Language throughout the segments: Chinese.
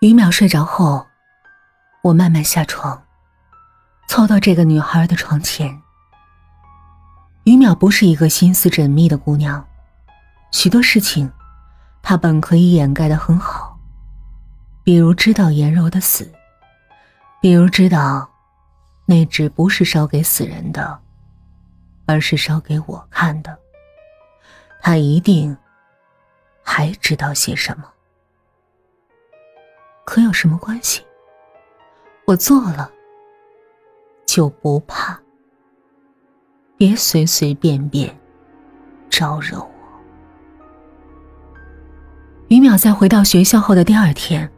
于淼睡着后，我慢慢下床，凑到这个女孩的床前。于淼不是一个心思缜密的姑娘，许多事情，她本可以掩盖的很好，比如知道颜柔的死，比如知道，那纸不是烧给死人的，而是烧给我看的。她一定还知道些什么。可有什么关系？我做了，就不怕。别随随便便招惹我。于淼在回到学校后的第二天，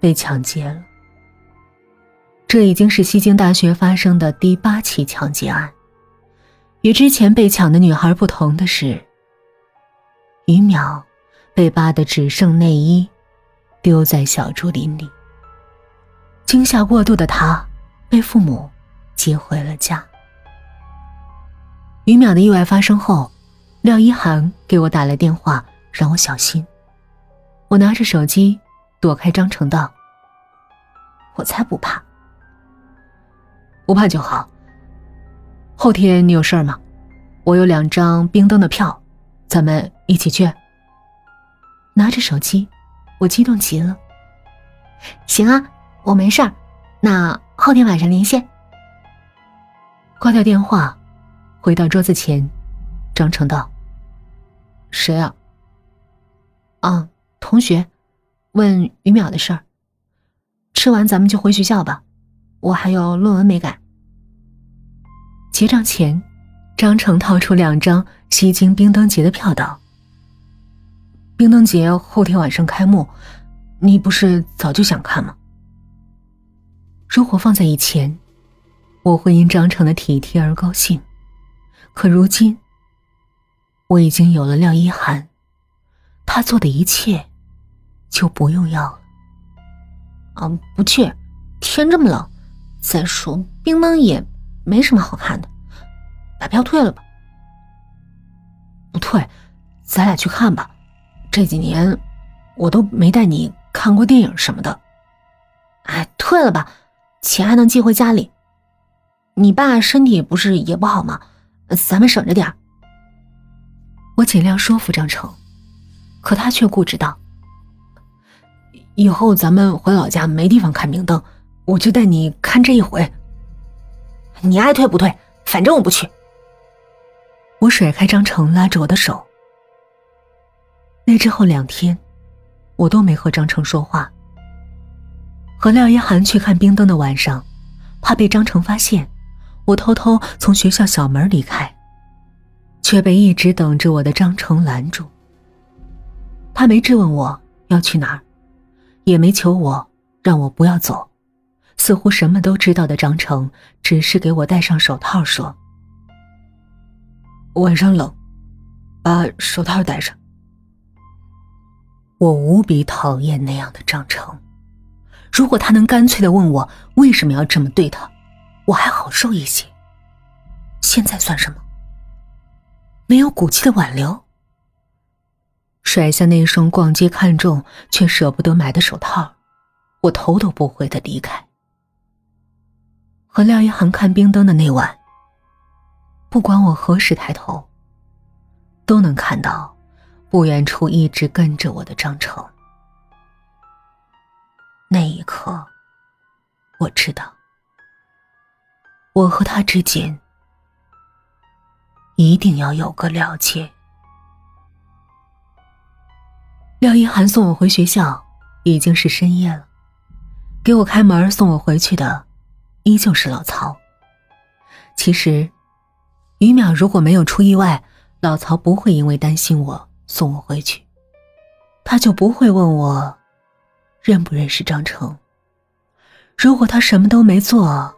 被抢劫了。这已经是西京大学发生的第八起抢劫案。与之前被抢的女孩不同的是，于淼被扒的只剩内衣。丢在小竹林里。惊吓过度的他，被父母接回了家。于淼的意外发生后，廖一涵给我打来电话，让我小心。我拿着手机躲开张成道。我才不怕，不怕就好。后天你有事儿吗？我有两张冰灯的票，咱们一起去。拿着手机。我激动极了。行啊，我没事儿，那后天晚上连线。挂掉电话，回到桌子前，张成道：“谁啊？”“啊，同学，问于淼的事儿。吃完咱们就回学校吧，我还有论文没改。”结账前，张成掏出两张西京冰灯节的票道。冰灯节后天晚上开幕，你不是早就想看吗？如果放在以前，我会因张成的体贴而高兴，可如今，我已经有了廖一涵，他做的一切就不用要了。啊，不去，天这么冷，再说冰灯也没什么好看的，把票退了吧。不退，咱俩去看吧。这几年，我都没带你看过电影什么的。哎，退了吧，钱还能寄回家里。你爸身体不是也不好吗？咱们省着点我尽量说服张成，可他却固执道：“以后咱们回老家没地方看明灯，我就带你看这一回。你爱退不退，反正我不去。”我甩开张成，拉着我的手。那之后两天，我都没和张成说话。和廖一涵去看冰灯的晚上，怕被张成发现，我偷偷从学校小门离开，却被一直等着我的张成拦住。他没质问我要去哪儿，也没求我让我不要走，似乎什么都知道的张成，只是给我戴上手套，说：“晚上冷，把手套戴上。”我无比讨厌那样的张成，如果他能干脆的问我为什么要这么对他，我还好受一些。现在算什么？没有骨气的挽留，甩下那双逛街看中却舍不得买的手套，我头都不回的离开。和廖一涵看冰灯的那晚，不管我何时抬头，都能看到。不远处一直跟着我的张成，那一刻，我知道，我和他之间一定要有个了结。廖一涵送我回学校，已经是深夜了，给我开门送我回去的，依旧是老曹。其实，于淼如果没有出意外，老曹不会因为担心我。送我回去，他就不会问我认不认识张成。如果他什么都没做，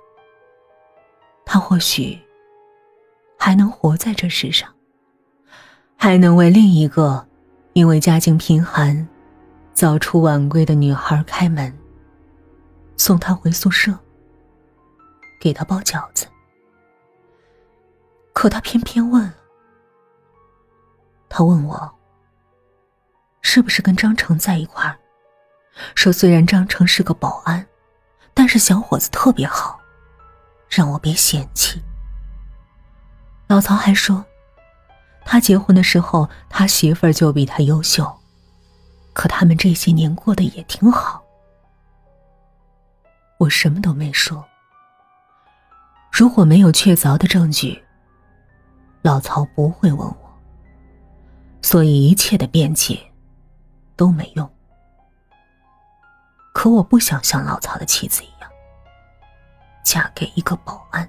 他或许还能活在这世上，还能为另一个因为家境贫寒、早出晚归的女孩开门，送她回宿舍，给她包饺子。可他偏偏问，他问我。是不是跟张成在一块儿？说虽然张成是个保安，但是小伙子特别好，让我别嫌弃。老曹还说，他结婚的时候，他媳妇儿就比他优秀，可他们这些年过得也挺好。我什么都没说。如果没有确凿的证据，老曹不会问我，所以一切的辩解都没用。可我不想像老曹的妻子一样，嫁给一个保安，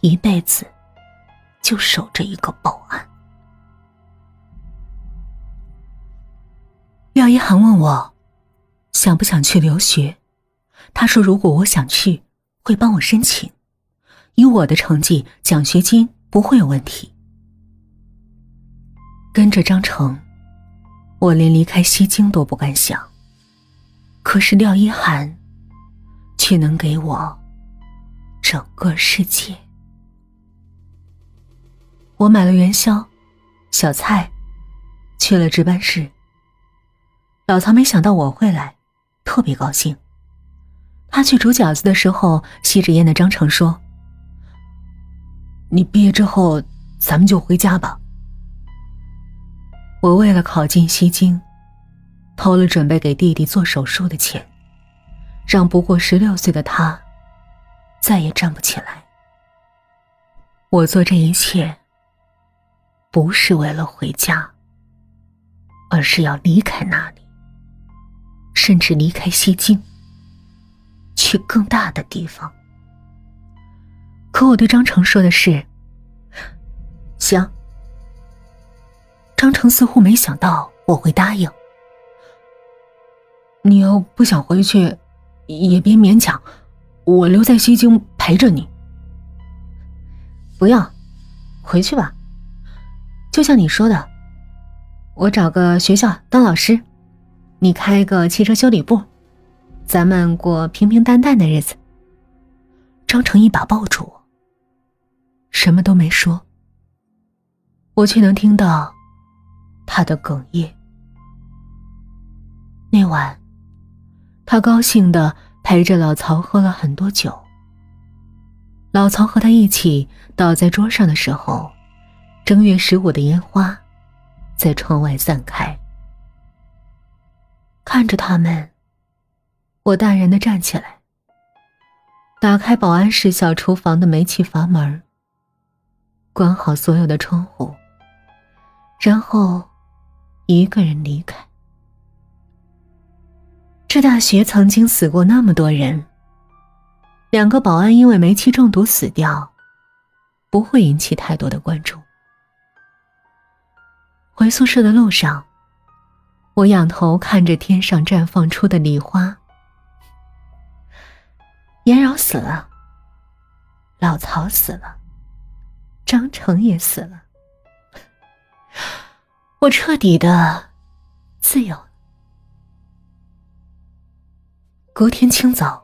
一辈子就守着一个保安。廖一涵问我想不想去留学，他说如果我想去，会帮我申请，以我的成绩，奖学金不会有问题。跟着张成，我连离开西京都不敢想。可是廖一涵，却能给我整个世界。我买了元宵、小菜，去了值班室。老曹没想到我会来，特别高兴。他去煮饺子的时候，吸着烟的张成说：“你毕业之后，咱们就回家吧。”我为了考进西京。偷了准备给弟弟做手术的钱，让不过十六岁的他再也站不起来。我做这一切，不是为了回家，而是要离开那里，甚至离开西京，去更大的地方。可我对张成说的是：“行。”张成似乎没想到我会答应。你要不想回去，也别勉强，我留在西京陪着你。不要，回去吧。就像你说的，我找个学校当老师，你开个汽车修理部，咱们过平平淡淡的日子。张成一把抱住我，什么都没说，我却能听到他的哽咽。那晚。他高兴的陪着老曹喝了很多酒。老曹和他一起倒在桌上的时候，正月十五的烟花在窗外散开。看着他们，我淡然的站起来，打开保安室小厨房的煤气阀门，关好所有的窗户，然后一个人离开。这大学曾经死过那么多人，两个保安因为煤气中毒死掉，不会引起太多的关注。回宿舍的路上，我仰头看着天上绽放出的梨花。严饶死了，老曹死了，张成也死了，我彻底的自由。隔天清早，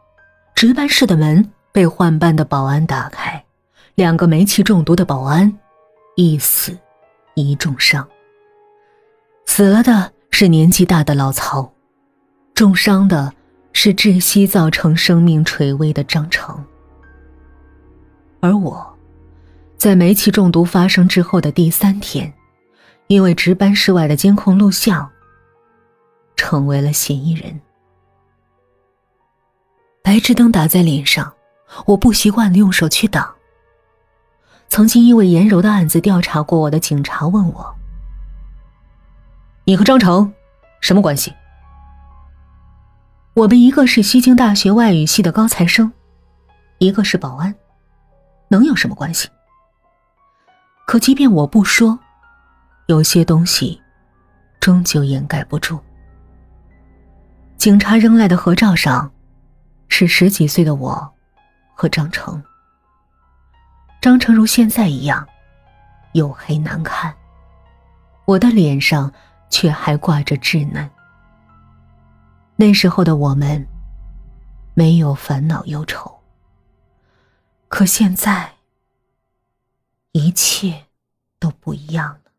值班室的门被换班的保安打开，两个煤气中毒的保安，一死一重伤。死了的是年纪大的老曹，重伤的是窒息造成生命垂危的张成。而我，在煤气中毒发生之后的第三天，因为值班室外的监控录像，成为了嫌疑人。白炽灯打在脸上，我不习惯的用手去挡。曾经因为严柔的案子调查过我的警察问我：“你和张成什么关系？”我们一个是西京大学外语系的高材生，一个是保安，能有什么关系？可即便我不说，有些东西终究掩盖不住。警察扔来的合照上。是十几岁的我，和张成。张成如现在一样，黝黑难看，我的脸上却还挂着稚嫩。那时候的我们，没有烦恼忧愁。可现在，一切都不一样了。